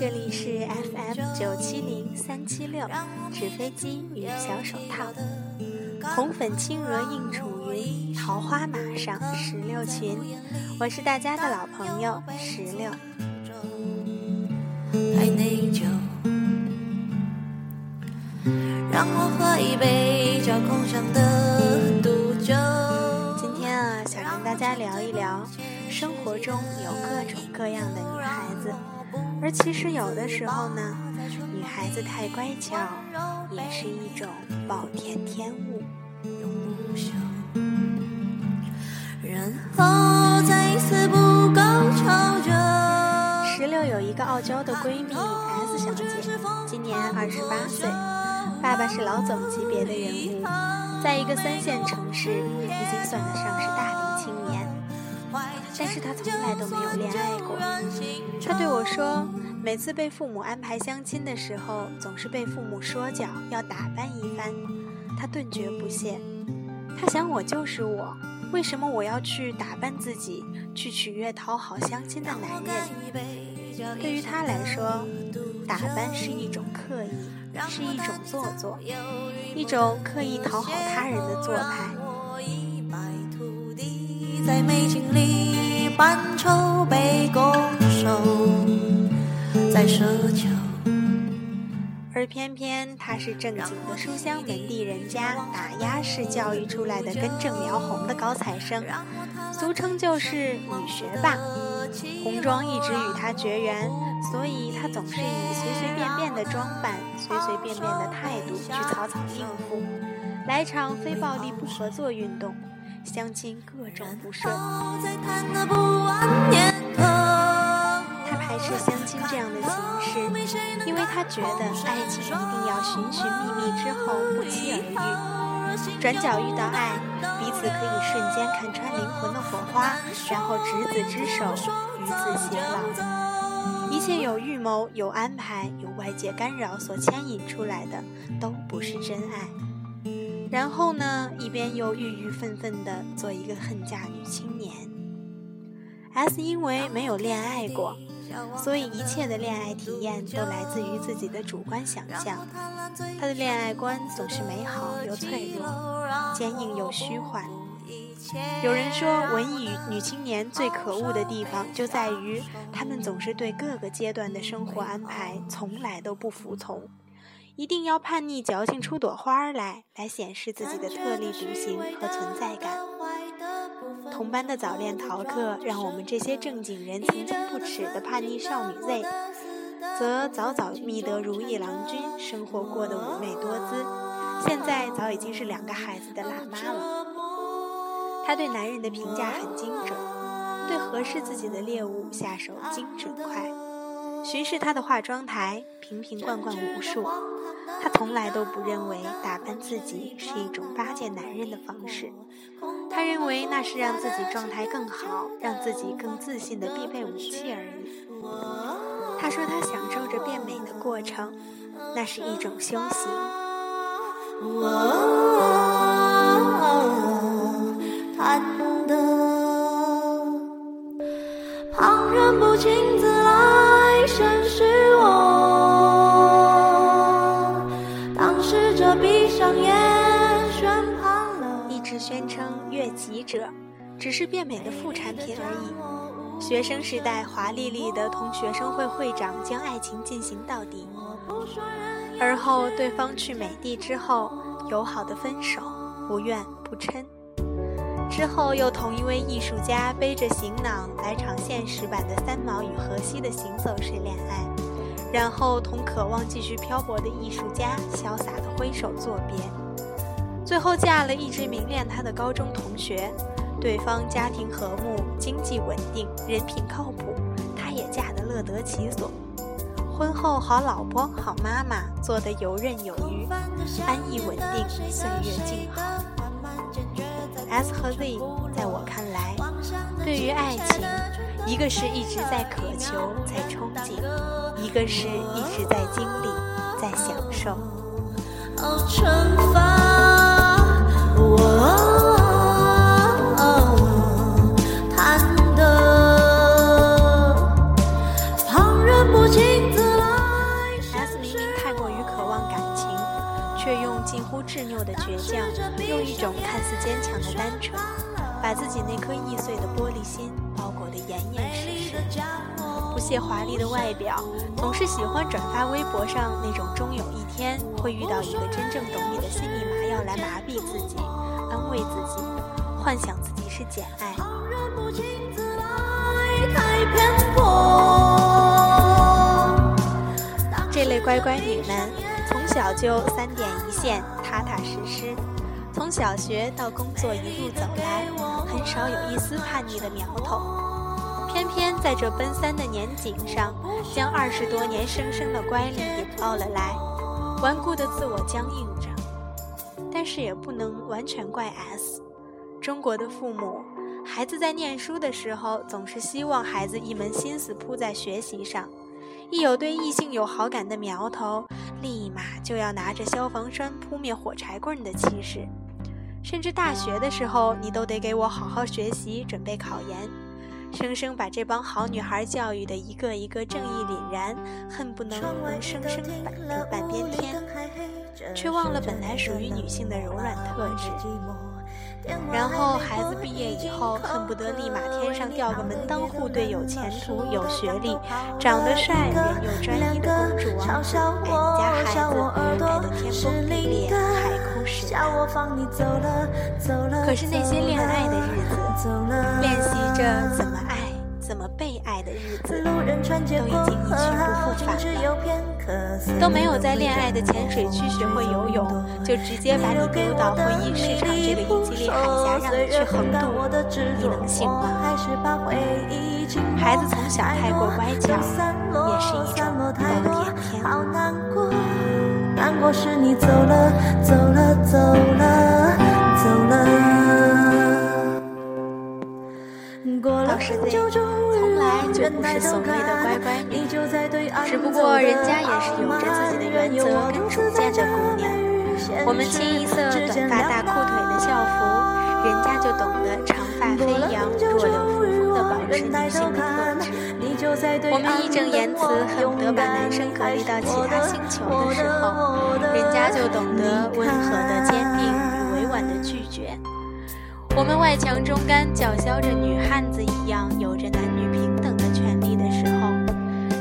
这里是 FM 九七零三七六，纸飞机与小手套，红粉轻娥映楚云，桃花马上石榴裙。我是大家的老朋友石榴。让我喝一杯叫空香的毒酒。今天啊，想跟大家聊一聊，生活中有各种各样的女孩子，而其实有的时候呢，女孩子太乖巧，也是一种暴殄天物。然后再一次不高潮着。石榴有一个傲娇的闺蜜 S 小姐，今年二十八岁。爸爸是老总级别的人物，在一个三线城市，已经算得上是大龄青年。但是他从来都没有恋爱过。他对我说，每次被父母安排相亲的时候，总是被父母说教，要打扮一番。他顿觉不屑。他想，我就是我，为什么我要去打扮自己，去取悦讨好相亲的男人？对于他来说，打扮是一种刻意。是一种做作，一种刻意讨好他人的做派。在美景里扮丑，被拱而偏偏她是正经的书香门第人家，打压式教育出来的根正苗红的高材生，俗称就是女学霸。红妆一直与她绝缘，所以她总是以随随便便的装扮、随随便便的态度去草草应付，来场非暴力不合作运动，相亲各种不顺。他排斥相亲这样的形式，因为他觉得爱情一定要寻寻觅觅之后不期而遇，转角遇到爱，彼此可以瞬间看穿灵魂的火花，然后执子之手，与子偕老。一切有预谋、有安排、有外界干扰所牵引出来的，都不是真爱。然后呢，一边又郁郁愤愤地做一个恨嫁女青年。S 因为没有恋爱过。所以一切的恋爱体验都来自于自己的主观想象。他的恋爱观总是美好又脆弱，坚硬又虚幻。有人说，文艺女青年最可恶的地方就在于，她们总是对各个阶段的生活安排从来都不服从，一定要叛逆矫情出朵花来，来显示自己的特立独行和存在感。同班的早恋逃课，让我们这些正经人曾经不耻的叛逆少女 Z，则早早觅得如意郎君，生活过得妩媚多姿。现在早已经是两个孩子的辣妈了。她对男人的评价很精准，对合适自己的猎物下手精准快。巡视她的化妆台，瓶瓶罐罐无数。她从来都不认为打扮自己是一种巴结男人的方式。他认为那是让自己状态更好、让自己更自信的必备武器而已。他说他享受着变美的过程，那是一种修行。旁人不请称悦己者只是变美的副产品而已。学生时代华丽丽的同学生会会长将爱情进行到底，而后对方去美帝之后友好的分手，不怨不嗔。之后又同一位艺术家背着行囊来场现实版的三毛与荷西的行走式恋爱，然后同渴望继续漂泊的艺术家潇洒的挥手作别。最后嫁了一直迷恋她的高中同学，对方家庭和睦，经济稳定，人品靠谱，她也嫁得乐得其所。婚后好老婆好妈妈，做得游刃有余，安逸稳定，岁月静好。S 和 Z，在我看来，对于爱情，一个是一直在渴求，在憧憬，一个是一直在经历，在享受。谈的，旁却用近乎执拗的倔强，用一种看似坚强的单纯，把自己那颗易碎的玻璃心包裹得严严实实。不屑华丽的外表，总是喜欢转发微博上那种终有一天会遇到一个真正懂你的心密麻药来麻痹自己、安慰自己，幻想自己是简爱。这类乖乖女们，从从小就三点一线，踏踏实实，从小学到工作一路走来，很少有一丝叛逆的苗头。偏偏在这奔三的年景上，将二十多年生生的乖戾引爆了来，顽固的自我僵硬着。但是也不能完全怪 S，中国的父母。孩子在念书的时候，总是希望孩子一门心思扑在学习上，一有对异性有好感的苗头，立马就要拿着消防栓扑灭火柴棍的气势。甚至大学的时候，你都得给我好好学习，准备考研，生生把这帮好女孩教育的一个一个正义凛然，恨不能能生生摆个半边天，却忘了本来属于女性的柔软特质。然后孩子毕业以后，恨不得立马天上掉个门当户对、有前途、有学历、长得帅、人又专一的公主王子，爱你家孩子，爱的天崩地裂、海枯石烂。可是那些恋爱的日子，练习着怎么爱。怎么被爱都已经一去不复返了。都没有在恋爱的浅水区学会游泳，就直接把你丢到婚姻市场这个英吉利海峡，让你去横渡，你能信吗？孩子从小太过乖巧，也是一种暴殄天物。难过是你走了，走了，走了，走了。从来就不是所谓的乖乖女，只不过人家也是有着自己的原则跟主见的姑娘。我们清一色短发大裤腿的校服，人家就懂得长发飞扬、弱柳扶风的保持女性的特质。我们义正言辞恨不得把男生隔离到其他星球的时候，人家就懂得温和的坚定与委婉的拒绝。我们外强中干，叫嚣着女汉子一样有着男女平等的权利的时候，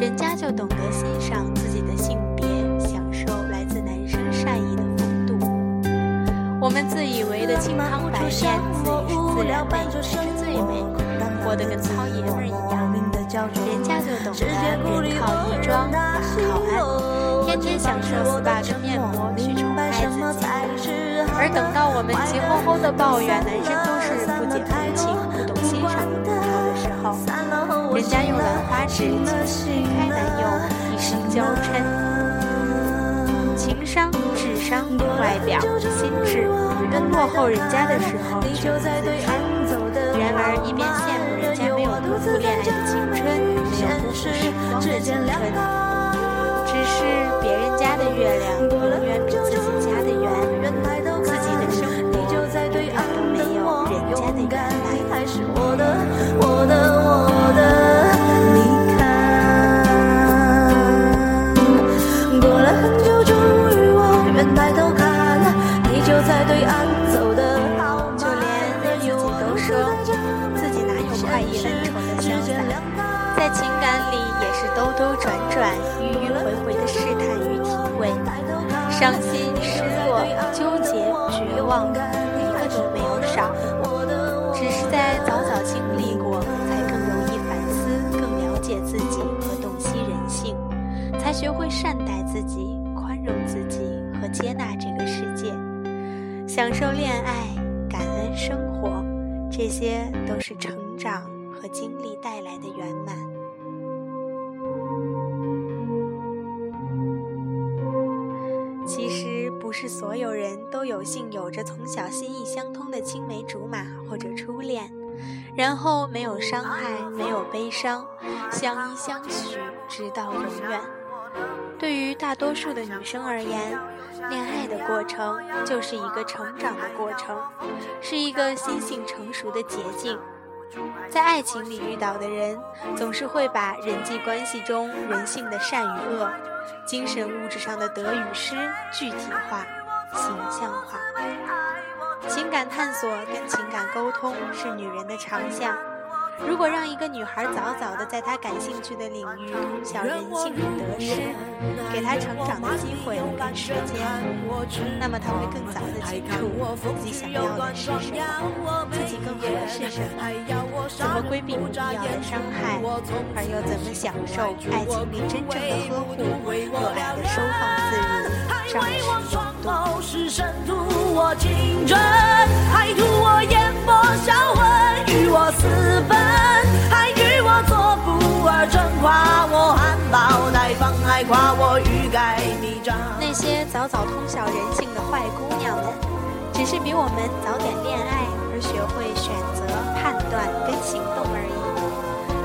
人家就懂得欣赏自己的性别，享受来自男生善意的风度。我们自以为的清汤白面，自以是自然美，才是最美，活得跟糙爷们一样，人家就懂得人靠衣装，马靠鞍，天天享受 SPA 跟面膜去。而等到我们急吼吼的抱怨男生都是不解风情、不懂欣赏的葡萄的时候，人家用兰花指轻轻推开男友，一声娇嗔。情商、智商、外表、心智都落后人家的时候，却自知。然而一边羡慕人家没有辜负恋爱的青春，没有辜负时光的青春，只是别人家的月亮就在对岸走的路，就连自己都说自己哪有快意恩仇的想法，在情感里也是兜兜转转，迂迂回回的试探与体会，伤心、失落、纠结、绝望，一个都没有少，只是在早早经历过，才更容易反思，更了解自己和洞悉人性。才学会善待。享受恋爱、感恩生活，这些都是成长和经历带来的圆满。其实，不是所有人都有幸有着从小心意相通的青梅竹马或者初恋，然后没有伤害，没有悲伤，相依相许直到永远。对于大多数的女生而言，恋爱的过程就是一个成长的过程，是一个心性成熟的捷径。在爱情里遇到的人，总是会把人际关系中人性的善与恶。精神物质上的得与失具体化，形象化。情感探索跟情感沟通是女人的长项。如果让一个女孩早早的在她感兴趣的领域通晓人性与得失，给她成长的机会跟时间，那么她会更早的清楚自己想要的是什么，自己更合适什么，怎么规避不必要的伤害，而又怎么享受爱情里真正的呵护，有爱的收放自如，张弛有度。与我我私奔，还与我做不二臣，夸我含苞待放，还夸我欲盖弥彰。那些早早通晓人性的坏姑娘们，只是比我们早点恋爱而学会选择、判断跟行动而已。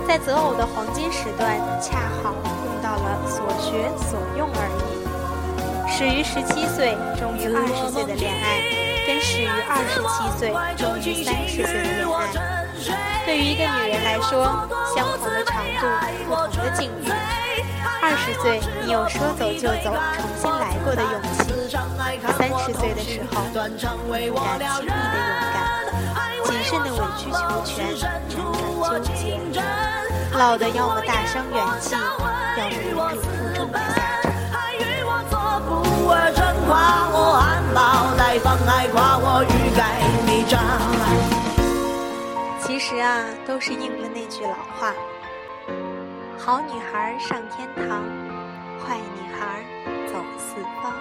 在择偶的黄金时段，恰好用到了所学所用而已。始于十七岁，终于二十岁的恋爱，跟始于二十七岁，终于三十岁的恋爱。对于一个女人来说，相同的长度，不同的境遇。二十岁，你有说走就走、重新来过的勇气；三十岁的时候，不敢轻易的勇敢，谨慎的委曲求全，辗转纠结。老的要么大伤元气，要么如履负重的下。夸我含苞待放，还夸我欲盖弥彰。其实啊，都是应了那句老话：好女孩上天堂，坏女孩走四方。